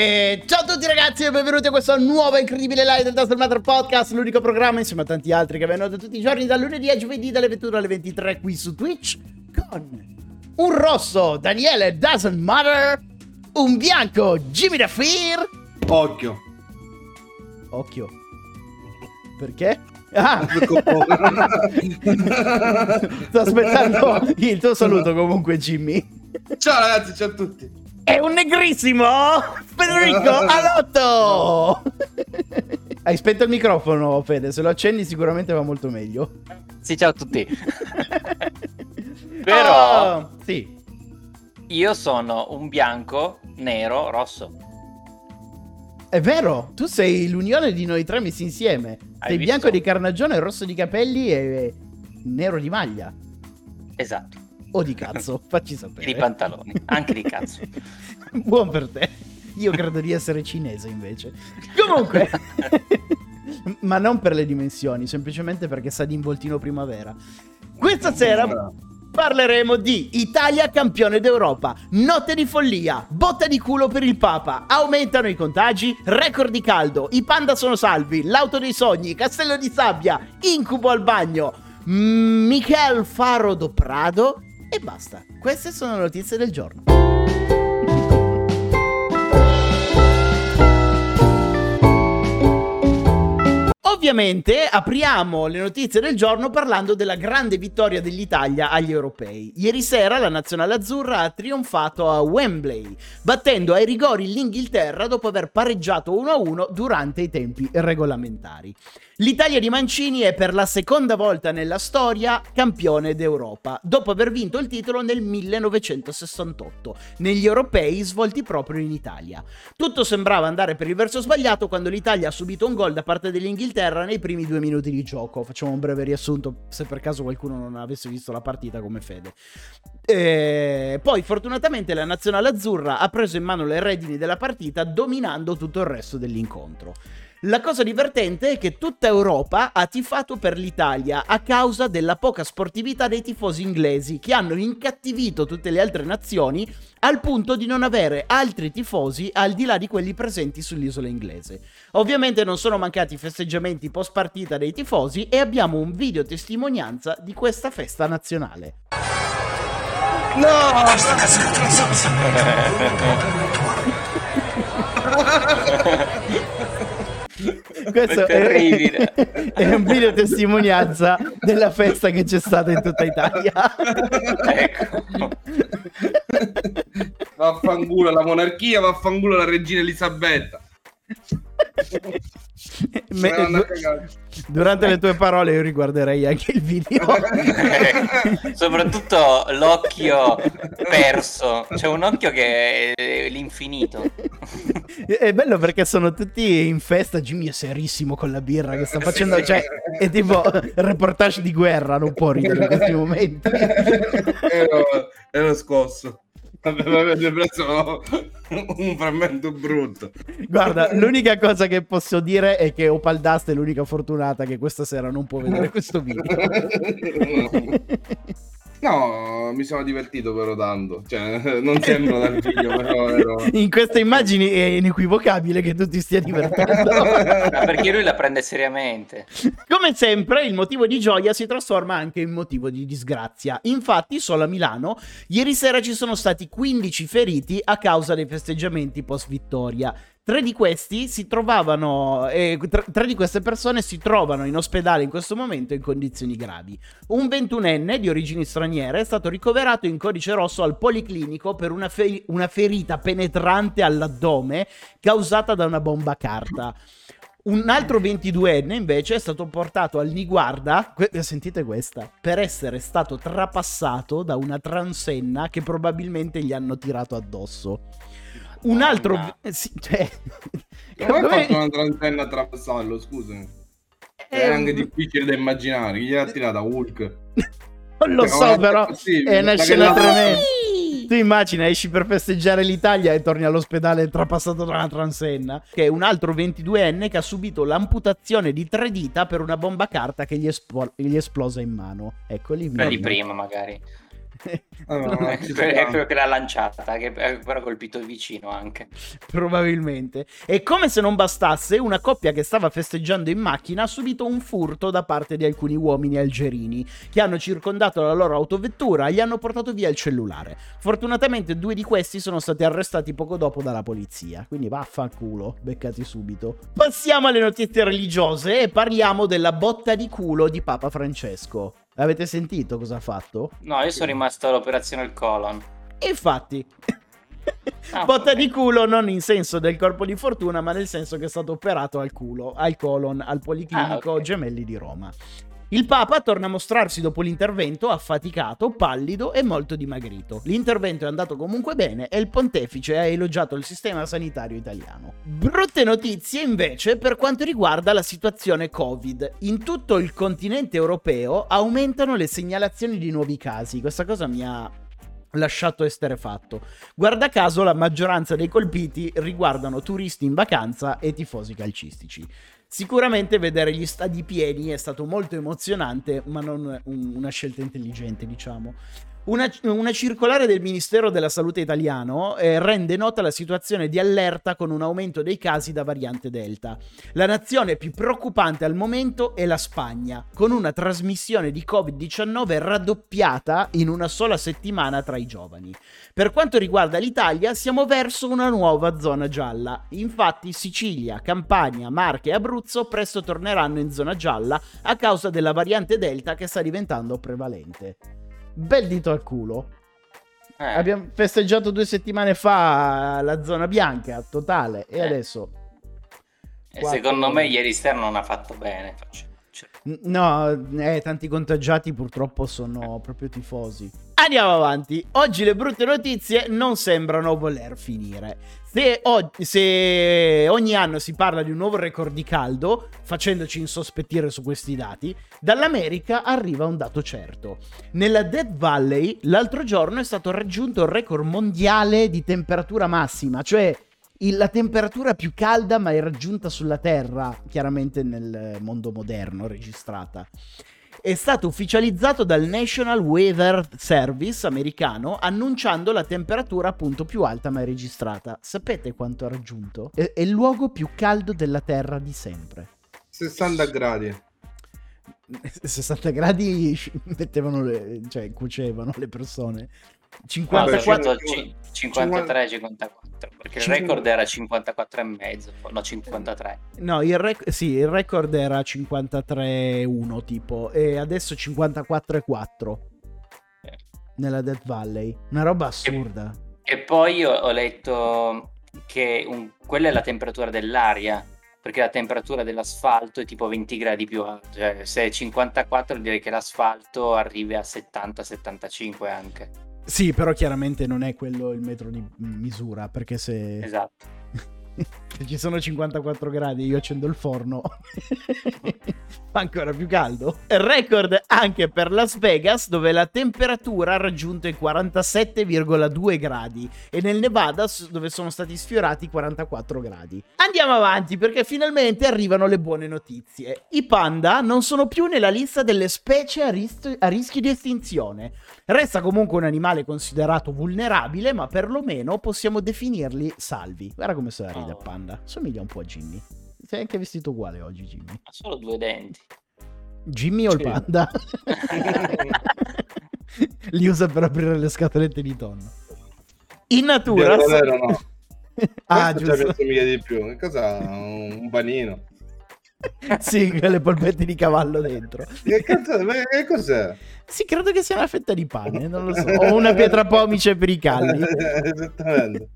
E ciao a tutti ragazzi e benvenuti a questo nuovo incredibile live del Taster Matter Podcast, l'unico programma insieme a tanti altri che vengono tutti i giorni dal lunedì a giovedì dalle 21 alle 23 qui su Twitch con un rosso Daniele Doesn't Matter, un bianco Jimmy Da Fear. Occhio. Occhio. Perché? Ah, sto aspettando il tuo saluto comunque Jimmy. Ciao ragazzi, ciao a tutti. È un negrissimo Federico Alotto! Hai spento il microfono, Fede. Se lo accendi, sicuramente va molto meglio. Sì, ciao a tutti. Però- Oh, sì. Io sono un bianco, nero, rosso. È vero, tu sei l'unione di noi tre messi insieme. sei visto? bianco di carnagione, rosso di capelli e nero di maglia. Esatto. O di cazzo, facci sapere. di pantaloni. Anche di cazzo. Buon per te. Io credo di essere cinese invece. Comunque, ma non per le dimensioni, semplicemente perché sa di involtino primavera. Questa sera parleremo di Italia campione d'Europa, notte di follia, botta di culo per il Papa, aumentano i contagi, record di caldo, i panda sono salvi, l'auto dei sogni, castello di sabbia, incubo al bagno, Michel Faro do Prado e basta. Queste sono le notizie del giorno. Ovviamente apriamo le notizie del giorno parlando della grande vittoria dell'Italia agli europei. Ieri sera la nazionale azzurra ha trionfato a Wembley, battendo ai rigori l'Inghilterra dopo aver pareggiato 1-1 durante i tempi regolamentari. L'Italia di Mancini è per la seconda volta nella storia campione d'Europa, dopo aver vinto il titolo nel 1968, negli europei svolti proprio in Italia. Tutto sembrava andare per il verso sbagliato quando l'Italia ha subito un gol da parte dell'Inghilterra nei primi due minuti di gioco. Facciamo un breve riassunto se per caso qualcuno non avesse visto la partita come Fede. E poi fortunatamente la nazionale azzurra ha preso in mano le redini della partita dominando tutto il resto dell'incontro. La cosa divertente è che tutta Europa ha tifato per l'Italia a causa della poca sportività dei tifosi inglesi che hanno incattivito tutte le altre nazioni al punto di non avere altri tifosi al di là di quelli presenti sull'isola inglese. Ovviamente non sono mancati festeggiamenti post partita dei tifosi e abbiamo un video testimonianza di questa festa nazionale. Questo È terribile. è un video testimonianza della festa che c'è stata in tutta Italia. Ecco. Vaffanculo la monarchia, vaffanculo la regina Elisabetta. Me- durante le tue parole io riguarderei anche il video. Soprattutto l'occhio perso. C'è un occhio che è l'infinito. È bello perché sono tutti in festa. Jimmy è serissimo con la birra che sta facendo. Cioè, è tipo reportage di guerra. Non può ridere in questi momenti. ero, ero scosso. Aveva preso un frammento brutto. Guarda, l'unica cosa che posso dire è che Opal Dust è l'unica fortunata che questa sera non può vedere questo video. No, mi sono divertito però tanto. Cioè, non sembra dal video, però ero... In queste immagini è inequivocabile che tu ti stia divertendo. Ma perché lui la prende seriamente. Come sempre, il motivo di gioia si trasforma anche in motivo di disgrazia. Infatti, solo a Milano, ieri sera ci sono stati 15 feriti a causa dei festeggiamenti post vittoria. Tre di questi si trovavano, eh, tre, tre di queste persone si trovano in ospedale in questo momento in condizioni gravi. Un ventunenne di origini straniere è stato ricoverato in codice rosso al policlinico per una, fe- una ferita penetrante all'addome causata da una bomba carta. Un altro 22enne invece è stato portato al Niguarda, que- sentite questa, per essere stato trapassato da una transenna che probabilmente gli hanno tirato addosso. Un altro... Madonna. eh, sì, cioè... Come ha fatto una transenna a trapassarlo, scusami? È è anche un- difficile da immaginare. Chi gliel'ha tirata Hulk? Non lo so, però è una ma scena tremenda. Tu immagina, esci per festeggiare l'Italia e torni all'ospedale trapassato da una transenna. Che è un altro 22enne che ha subito l'amputazione di tre dita per una bomba carta che gli, espo- gli è esplosa in mano. Eccoli. Quella di prima, magari. Ah, no, no, È ci quello sta. che l'ha lanciata, che però ha colpito il vicino anche. Probabilmente. E come se non bastasse, una coppia che stava festeggiando in macchina ha subito un furto da parte di alcuni uomini algerini che hanno circondato la loro autovettura e gli hanno portato via il cellulare. Fortunatamente due di questi sono stati arrestati poco dopo dalla polizia. Quindi vaffanculo, beccati subito. Passiamo alle notizie religiose e parliamo della botta di culo di Papa Francesco. Avete sentito cosa ha fatto? No, io sono rimasto all'operazione il colon. Infatti, Ah, botta ok. di culo non in senso del corpo di fortuna, ma nel senso che è stato operato al culo, al colon, al Policlinico Ah, ok. Gemelli di Roma. Il Papa torna a mostrarsi dopo l'intervento affaticato, pallido e molto dimagrito. L'intervento è andato comunque bene e il pontefice ha elogiato il sistema sanitario italiano. Brutte notizie invece per quanto riguarda la situazione Covid. In tutto il continente europeo aumentano le segnalazioni di nuovi casi. Questa cosa mi ha lasciato esterefatto. Guarda caso la maggioranza dei colpiti riguardano turisti in vacanza e tifosi calcistici. Sicuramente vedere gli stadi pieni è stato molto emozionante, ma non un- una scelta intelligente, diciamo. Una, una circolare del Ministero della Salute italiano eh, rende nota la situazione di allerta con un aumento dei casi da variante Delta. La nazione più preoccupante al momento è la Spagna, con una trasmissione di Covid-19 raddoppiata in una sola settimana tra i giovani. Per quanto riguarda l'Italia, siamo verso una nuova zona gialla. Infatti Sicilia, Campania, Marche e Abruzzo presto torneranno in zona gialla a causa della variante Delta che sta diventando prevalente. Bel dito al culo. Eh, Abbiamo festeggiato due settimane fa la zona bianca totale e Eh. adesso e secondo me ieri sera non ha fatto bene. Faccio- cioè, No, eh, tanti contagiati purtroppo sono proprio tifosi. Andiamo avanti. Oggi le brutte notizie non sembrano voler finire. Se, o- se ogni anno si parla di un nuovo record di caldo, facendoci insospettire su questi dati, dall'America arriva un dato certo. Nella Death Valley l'altro giorno è stato raggiunto il record mondiale di temperatura massima, cioè il- la temperatura più calda mai raggiunta sulla Terra, chiaramente nel mondo moderno registrata. È stato ufficializzato dal National Weather Service americano annunciando la temperatura appunto più alta mai registrata. Sapete quanto ha raggiunto? È, è il luogo più caldo della Terra di sempre. 60 gradi. 60 gradi mettevano le, cioè cuocevano le persone. No, 54 ho detto ci- 53 54 perché il record era 54 e mezzo no 53 No, il, rec- sì, il record era 53-1 tipo e adesso 54-4 Eh. nella Death Valley. Una roba assurda. e poi ho, ho letto che un- quella è la temperatura dell'aria perché la temperatura dell'asfalto è tipo 20 gradi più alta cioè se è 54 direi che l'asfalto arrivi a 70-75 anche Sì, però chiaramente non è quello il metro di misura perché se, esatto. se ci sono 54 gradi e io accendo il forno fa ancora più caldo. Record anche per Las Vegas dove la temperatura ha raggiunto i 47,2 gradi e nel Nevada dove sono stati sfiorati i 44 gradi. Andiamo avanti perché finalmente arrivano le buone notizie. I panda non sono più nella lista delle specie a, ris- a rischio di estinzione. Resta comunque un animale considerato vulnerabile, ma perlomeno possiamo definirli salvi. Guarda come se la ride Oh. panda. Somiglia un po' a Jimmy. Sei anche vestito uguale oggi, Jimmy. ha solo due denti Jimmy o il panda? Li usa per aprire le scatolette di tonno. In natura... Vero, vero, no. ah, Questo ci giusto. assomiglia di più. Che cos'ha? Un un panino. sì, con le polpette di cavallo dentro. Che cazzo? ma Che cos'è? Sì, credo che sia una fetta di pane, non lo so. O una pietra pomice per i calli. Esattamente.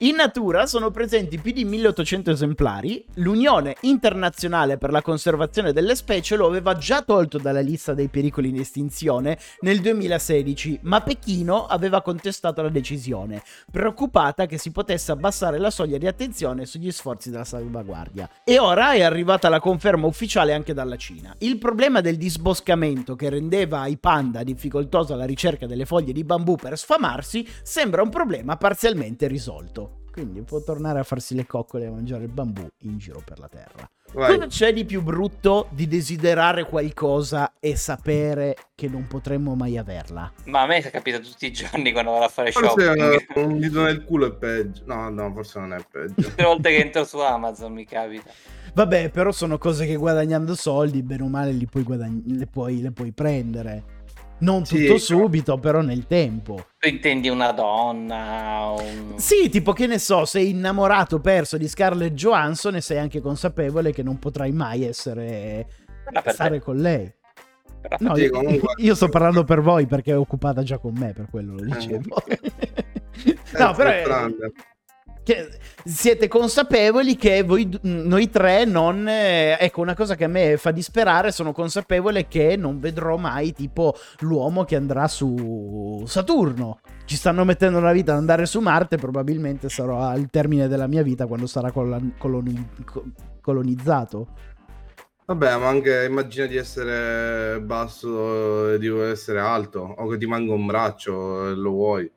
In natura sono presenti più di 1800 esemplari. L'Unione Internazionale per la Conservazione delle Specie lo aveva già tolto dalla lista dei pericoli in estinzione nel 2016, ma Pechino aveva contestato la decisione, preoccupata che si potesse abbassare la soglia di attenzione sugli sforzi della salvaguardia. E ora è arrivata la conferma ufficiale anche dalla Cina. Il problema del disboscamento che rendeva ai panda difficoltosa la ricerca delle foglie di bambù per sfamarsi sembra un problema parzialmente risolto. Quindi può tornare a farsi le coccole e a mangiare il bambù in giro per la terra. Vai. Cosa c'è di più brutto di desiderare qualcosa e sapere che non potremmo mai averla? Ma a me capita tutti i giorni quando vado a fare Forse shopping. eh, un dito nel culo è peggio. No, no, forse non è peggio. Tutte le volte che entro su Amazon mi capita. Vabbè, però sono cose che guadagnando soldi, bene o male, li puoi guadagn- le, puoi, le puoi prendere. Non Sì, tutto subito, però nel tempo. Tu intendi una donna? Un... Sì, tipo che ne so, sei innamorato perso di Scarlett Johansson e sei anche consapevole che non potrai mai essere per stare te. con lei. Però- No, io, comunque- io sto parlando per voi perché è occupata già con me, per quello lo dicevo. no, però è- siete consapevoli che voi, noi tre non... eh, ecco, una cosa che a me fa disperare, sono consapevole che non vedrò mai tipo l'uomo che andrà su Saturno. Ci stanno mettendo la vita ad andare su Marte, probabilmente sarò al termine della mia vita quando sarà colon- coloni- co- colonizzato. Vabbè, ma anche immagina di essere basso e di essere alto, o che ti manca un braccio e lo vuoi.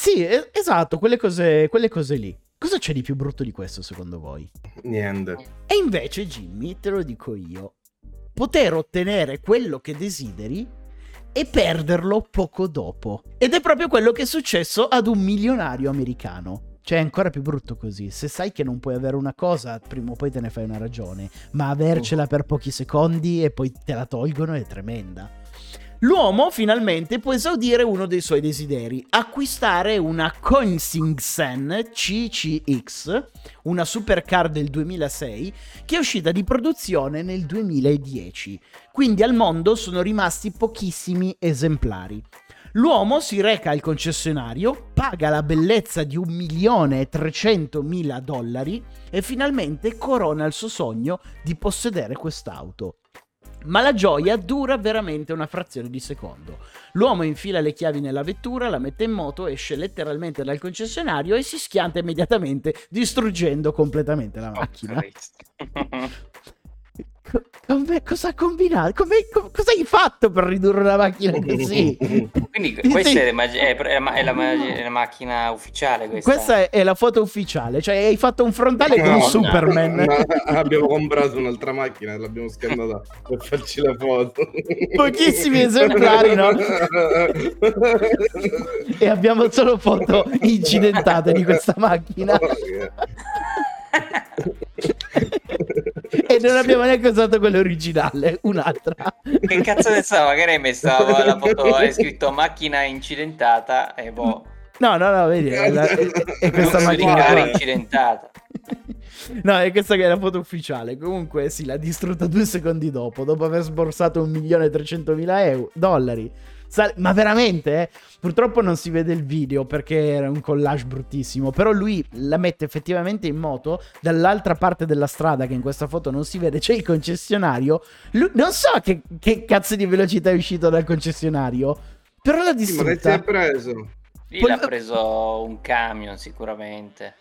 Sì, esatto, quelle cose, quelle cose lì. Cosa c'è di più brutto di questo secondo voi? Niente. E invece, Jimmy, te lo dico io, poter ottenere quello che desideri e perderlo poco dopo. Ed è proprio quello che è successo ad un milionario americano. Cioè, è ancora più brutto così. Se sai che non puoi avere una cosa, prima o poi te ne fai una ragione. Ma avercela per pochi secondi e poi te la tolgono è tremenda. L'uomo finalmente può esaudire uno dei suoi desideri, acquistare una Koenigsegg CCX, una supercar del 2006, che è uscita di produzione nel 2010. Quindi al mondo sono rimasti pochissimi esemplari. L'uomo si reca al concessionario, paga la bellezza di 1.300.000 dollari e finalmente corona il suo sogno di possedere quest'auto. Ma la gioia dura veramente una frazione di secondo. L'uomo infila le chiavi nella vettura, la mette in moto, esce letteralmente dal concessionario e si schianta immediatamente, distruggendo completamente la Oh, macchina. Cristo. Co- come- cosa ha combinato? Come- co- cosa hai fatto per ridurre una macchina così? Quindi Sì. questa è, mag- è- è ma- è la, ma- è la macchina ufficiale questa. Questa è, è la foto ufficiale, cioè hai fatto un frontale con No, Superman. no, abbiamo comprato un'altra macchina e l'abbiamo scannata per farci le foto. Pochissimi esemplari, no? E abbiamo solo foto incidentate di questa macchina. E non abbiamo neanche usato quella originale, un'altra. Che cazzo ne so, magari hai messo la foto, hai scritto macchina incidentata e boh. No, no, no, vedi, è, è- è questa macchina incidentata. No, è questa che è la foto ufficiale. Comunque, sì, l'ha distrutta due secondi dopo, dopo aver sborsato 1.300.000 euro, dollari. Sa- ma veramente, eh? Purtroppo non si vede il video perché era un collage bruttissimo. Però lui la mette effettivamente in moto dall'altra parte della strada, che in questa foto non si vede. C'è il concessionario. Lui- non so che, che cazzo di velocità è uscito dal concessionario. Però l'ha Sì, ma distrutta. preso? Lì Poi- l'ha preso un camion sicuramente.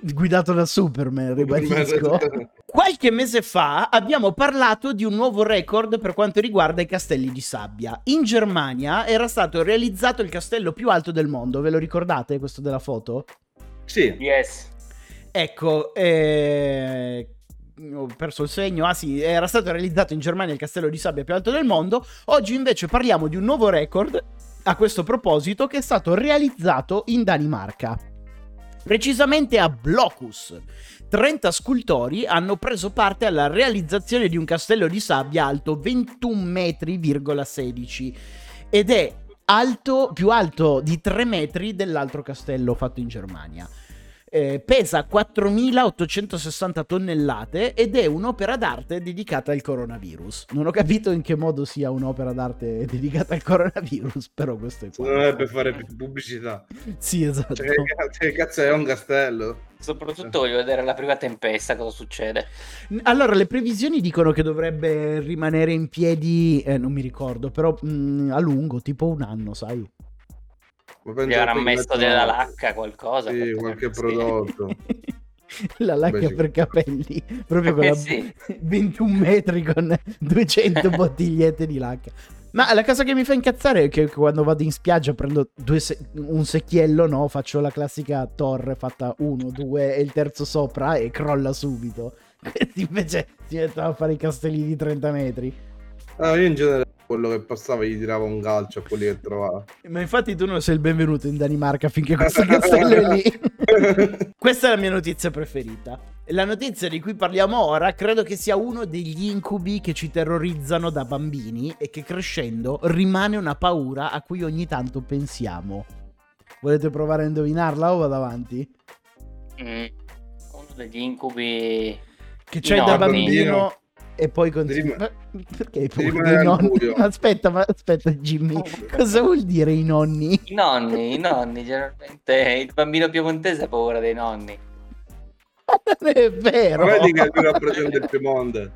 Guidato da Superman, ribadisco. Qualche mese fa abbiamo parlato di un nuovo record per quanto riguarda i castelli di sabbia. In Germania era stato realizzato il castello più alto del mondo, ve lo ricordate questo della foto? Sì, Yes. Ecco, eh, ho perso il segno. Ah sì, era stato realizzato in Germania il castello di sabbia più alto del mondo. Oggi invece parliamo di un nuovo record a questo proposito che è stato realizzato in Danimarca. Precisamente a Blocus. 30 scultori hanno preso parte alla realizzazione di un castello di sabbia alto 21 metri,16 ed è alto, più alto di 3 metri dell'altro castello fatto in Germania. Eh, pesa 4860 tonnellate ed è un'opera d'arte dedicata al coronavirus. Non ho capito in che modo sia un'opera d'arte dedicata al coronavirus, però questo è qua. Non è per fare pubblicità. Sì, esatto. Cioè, che cazzo, che cazzo è un castello? Soprattutto voglio vedere la prima tempesta cosa succede. Allora, le previsioni dicono che dovrebbe rimanere in piedi, eh, non mi ricordo, però mh, a lungo, tipo un anno, sai? Ma penso Gli avrà che messo della lacca qualcosa. Sì, qualche prodotto. La lacca Beh, sì. per capelli, proprio con Eh, la sì. 21 metri con 200 bottigliette di lacca. Ma la cosa che mi fa incazzare è che quando vado in spiaggia prendo due se- un secchiello, no? Faccio la classica torre fatta uno, due e il terzo sopra e crolla subito. Invece si mettono a fare i castelli di 30 metri. Ah, io in genere quello che passava gli tirava un calcio a quelli che trovava. Ma infatti tu non sei il benvenuto in Danimarca finché questo castello è lì. Questa è la mia notizia preferita. La notizia di cui parliamo ora credo che sia uno degli incubi che ci terrorizzano da bambini e che crescendo rimane una paura a cui ogni tanto pensiamo. Volete provare a indovinarla o vado avanti? Mm. Uno degli incubi. Che c'è No, da bambino. bambino e poi continua. Rim- Ma Perché dei al nonni? Aspetta, ma aspetta, Jimmy. Cosa vuol dire i nonni? I nonni, i nonni, generalmente il bambino piemontese ha paura dei nonni. Non è vero. Ma vedi che lui rappresenta il Piemonte.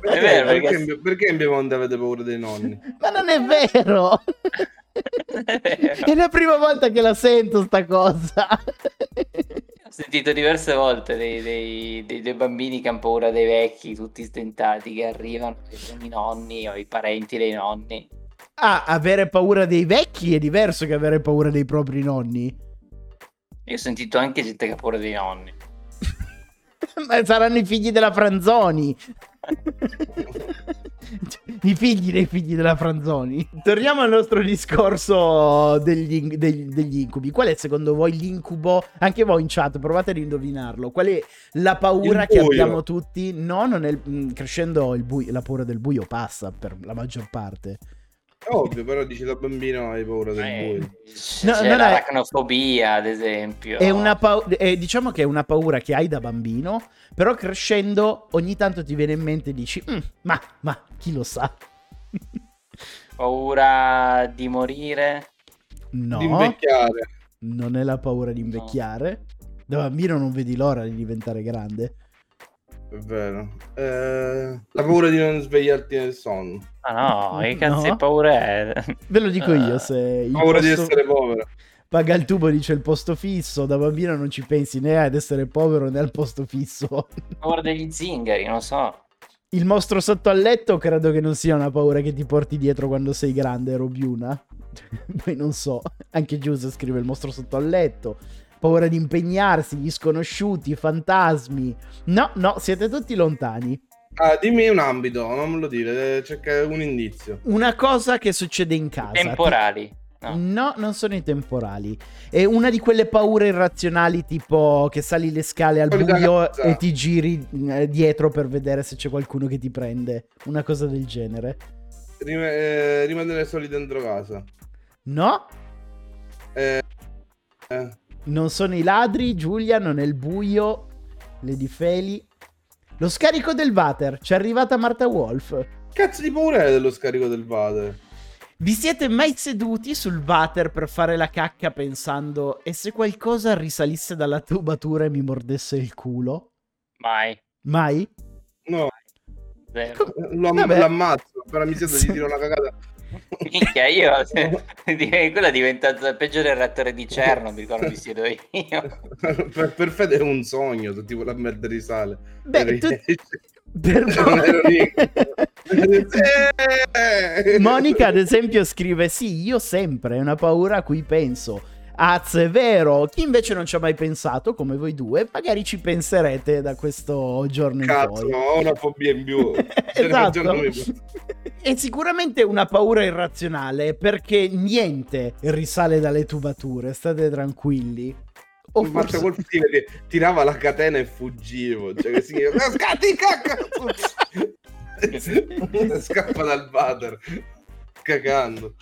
Perché, vero, perché, perché- in- perché in Piemonte avete paura dei nonni? Ma non è vero. È vero. È la prima volta che la sento sta cosa. Ho sentito diverse volte dei, dei- dei- dei bambini che hanno paura dei vecchi, tutti stentati, che arrivano, che sono i nonni o i parenti dei nonni. Ah, avere paura dei vecchi è diverso che avere paura dei propri nonni. Io ho sentito anche gente che ha paura dei nonni. Ma saranno i figli della Franzoni. I figli dei figli della Franzoni. Torniamo al nostro discorso degli, degli- degli incubi. Qual è secondo voi l'incubo? Anche voi in chat, provate ad indovinarlo. Qual è la paura che abbiamo tutti? No, non è il- mh, crescendo il buio- la paura del buio passa per la maggior parte. Ovvio, però dici da bambino hai paura del Eh, buio. No, c'è non è- l'aracnofobia, ad esempio. È una pau- è- diciamo che è una paura che hai da bambino, però crescendo ogni tanto ti viene in mente e dici, "Mm, ma, ma chi lo sa? paura di morire. No, Di invecchiare. non è la paura di invecchiare. Da bambino non vedi l'ora di diventare grande. È vero. Eh, la paura di non svegliarti nel sonno. Ah no, che cazzo No. di paura è? Ve lo dico io, Ah. se Paura di posto- essere povero. paga il tubo dice il posto fisso, da bambino non ci pensi né ad essere povero né al posto fisso. paura degli zingari, non so. Il mostro sotto al letto credo che non sia una paura che ti porti dietro quando sei grande, Robiuna. Poi non so. Anche Giuse scrive il mostro sotto al letto. Paura di impegnarsi, gli sconosciuti, i fantasmi. No, no, siete tutti lontani. Ah, dimmi un ambito, non me lo dire, eh, cerca un indizio. Una cosa che succede in casa. Temporali. No. No, non sono i temporali. È una di quelle paure irrazionali, tipo che sali le scale al buio e ti giri eh, dietro per vedere se c'è qualcuno che ti prende. Una cosa del genere. Rim- eh, rimanere soli dentro casa. No, Eh, non sono i ladri, Giulia, non è il buio, Lady Feli. Lo scarico del water, c'è arrivata Marta Wolf. cazzo di paura è dello scarico del water? Vi siete mai seduti sul water per fare la cacca pensando e se qualcosa risalisse dalla tubatura e mi mordesse il culo? Mai. Mai? No, Zero. lo am- Vabbè. l'ammazzo, appena mi sento gli tiro una cagata. Minchia, io quella è diventata peggio del reattore di Cerno, mi ricordo mi siedo io. per, per Fede è un sogno, tutti quella merda risale. Beh, Ero- tu- per Non ero lì. Eh! Monica, ad esempio, scrive: Sì, io sempre, è una paura a cui penso. Az, è vero. Chi invece non ci ha mai pensato, come voi due, magari ci penserete da questo giorno in Cazzo, poi. no, ho una fobia in più. Cioè, esatto. È sicuramente una paura irrazionale perché niente risale dalle tubature, state tranquilli. O Marta forse... Wolf ti- ti- tirava la catena e fuggivo. Cioè, che si chiama, "Ah, scatti, cacca! Scappa dal water, cagando.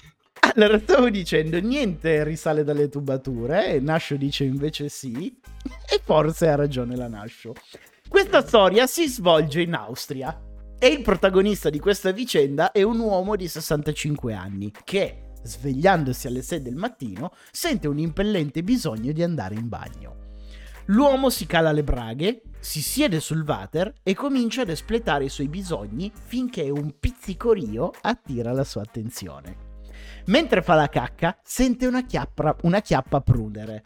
Allora, stavo dicendo, niente risale dalle tubature, e Nascio dice invece sì, e forse ha ragione la Nascio. Questa storia si svolge in Austria e il protagonista di questa vicenda è un uomo di 65 anni che, svegliandosi alle 6 del mattino, sente un impellente bisogno di andare in bagno. L'uomo si cala le braghe, si siede sul water e comincia ad espletare i suoi bisogni finché un pizzicorio attira la sua attenzione. Mentre fa la cacca, sente una chiappa, una chiappa prudere.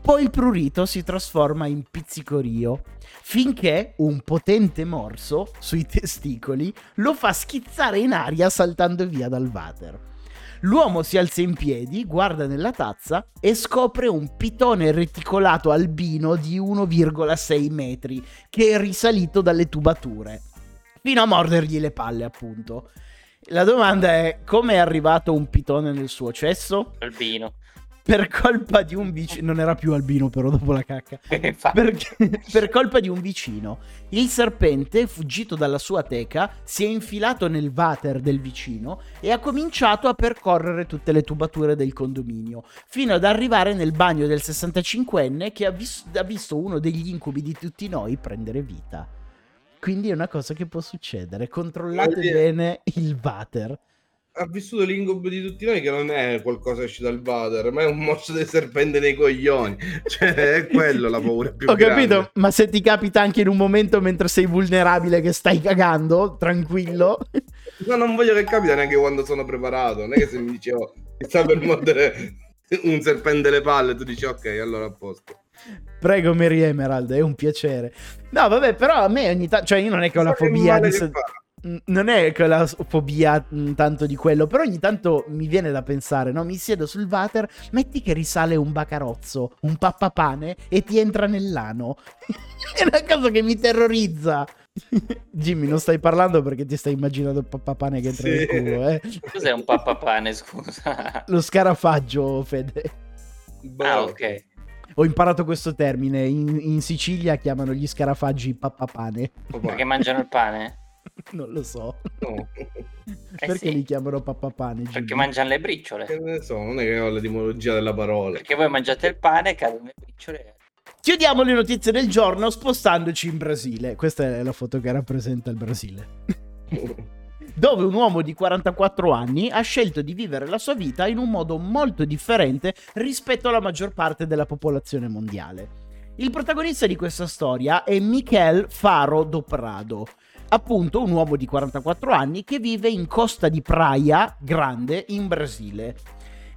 Poi il prurito si trasforma in pizzicorio, finché un potente morso sui testicoli lo fa schizzare in aria saltando via dal water. L'uomo si alza in piedi, guarda nella tazza e scopre un pitone reticolato albino di 1,6 metri che è risalito dalle tubature, fino a mordergli le palle appunto. La domanda è come è arrivato un pitone nel suo cesso? Albino. Per colpa di un vicino, non era più albino però dopo la cacca, Perché, per colpa di un vicino, il serpente, fuggito dalla sua teca, si è infilato nel water del vicino e ha cominciato a percorrere tutte le tubature del condominio, fino ad arrivare nel bagno del 65enne che ha, vis- ha visto uno degli incubi di tutti noi prendere vita. Quindi è una cosa che può succedere. Controllate bene il water. Ha vissuto l'incubo di tutti noi che non è qualcosa che esce dal water, ma è un morso di serpente nei coglioni. Cioè, è quello la paura più Ho grande. capito, ma se ti capita anche in un momento mentre sei vulnerabile che stai cagando, tranquillo. No, non voglio che capita neanche quando sono preparato. Non è che se mi dici, oh, mi sta per mordere un serpente le palle, tu dici, ok, allora a posto. Prego, Mary Emerald, è un piacere. No, vabbè, però a me ogni tanto, cioè io non è che ho la fobia di... Se... Non è che ho la fobia tanto di quello, però ogni tanto mi viene da pensare, no? Mi siedo sul water, metti che risale un bacarozzo, un pappapane e ti entra nell'ano. è una cosa che mi terrorizza. Jimmy, non stai parlando perché ti stai immaginando il pappapane che entra sì. nel culo, eh? Cos'è un pappapane, scusa? Lo scarafaggio, Fede. Ah, ok. Ho imparato questo termine. In, in Sicilia chiamano gli scarafaggi pappapane. Perché mangiano il pane? Non lo so. No. Perché Eh sì. li chiamano pappapane? Perché mangiano le briciole. Che ne so, non è che ho l'etimologia della parola. Perché voi mangiate il pane, cadono le briciole. Chiudiamo le notizie del giorno spostandoci in Brasile. Questa è la foto che rappresenta il Brasile. Dove un uomo di 44 anni ha scelto di vivere la sua vita in un modo molto differente rispetto alla maggior parte della popolazione mondiale. Il protagonista di questa storia è Miquel Faro do Prado, appunto un uomo di 44 anni che vive in Costa di Praia Grande in Brasile.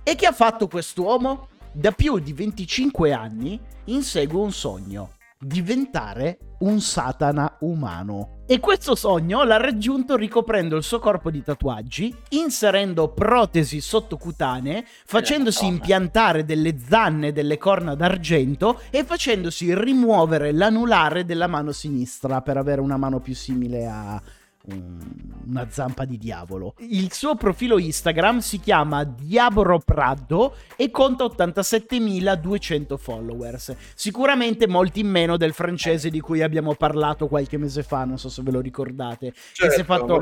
E che ha fatto quest'uomo? Da più di 25 anni insegue un sogno, diventare un satana umano. E questo sogno l'ha raggiunto ricoprendo il suo corpo di tatuaggi, inserendo protesi sottocutanee, facendosi impiantare delle zanne e delle corna d'argento e facendosi rimuovere l'anulare della mano sinistra per avere una mano più simile a una zampa di diavolo. Il suo profilo Instagram si chiama Diaboro Prado e conta 87.200 followers. Sicuramente molti in meno del francese di cui abbiamo parlato qualche mese fa, non so se ve lo ricordate. che si è Certo, fatto,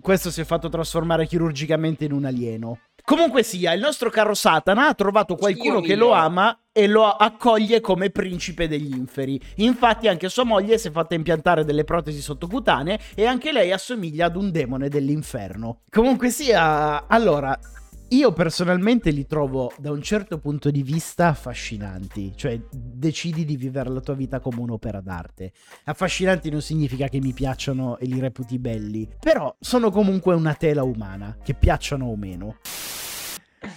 questo si è fatto trasformare chirurgicamente in un alieno. Comunque sia, il nostro caro Satana ha trovato qualcuno che lo ama e lo accoglie come principe degli inferi. Infatti anche sua moglie si è fatta impiantare delle protesi sottocutanee e anche lei assomiglia ad un demone dell'inferno. Comunque sia, allora, io personalmente li trovo da un certo punto di vista affascinanti, cioè decidi di vivere la tua vita come un'opera d'arte. Affascinanti non significa che mi piacciono e li reputi belli, però sono comunque una tela umana, che piacciono o meno.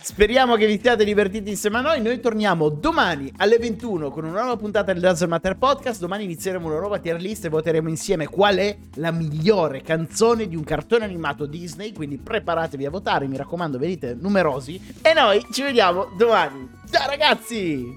Speriamo che vi siate divertiti insieme a noi. Noi torniamo domani alle 21 con una nuova puntata del Doesn't Matter Podcast. Domani inizieremo una nuova tier list e voteremo insieme qual è la migliore canzone di un cartone animato Disney. Quindi preparatevi a votare, mi raccomando, venite numerosi. E noi ci vediamo domani. Ciao ragazzi!